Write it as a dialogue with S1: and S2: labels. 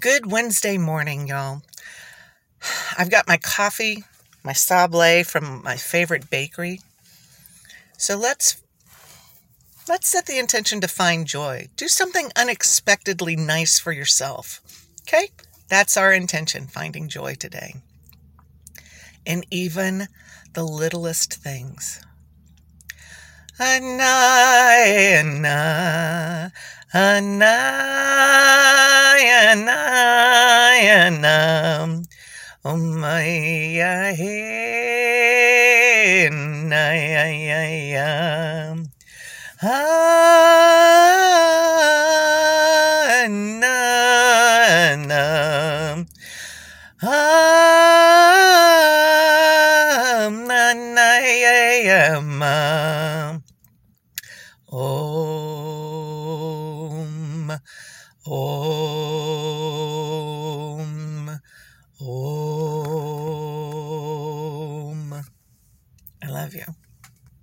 S1: Good Wednesday morning, y'all. I've got my coffee, my sablé from my favorite bakery. So let's let's set the intention to find joy. Do something unexpectedly nice for yourself. Okay? That's our intention, finding joy today. In even the littlest things. Anayayam Om Om I love you.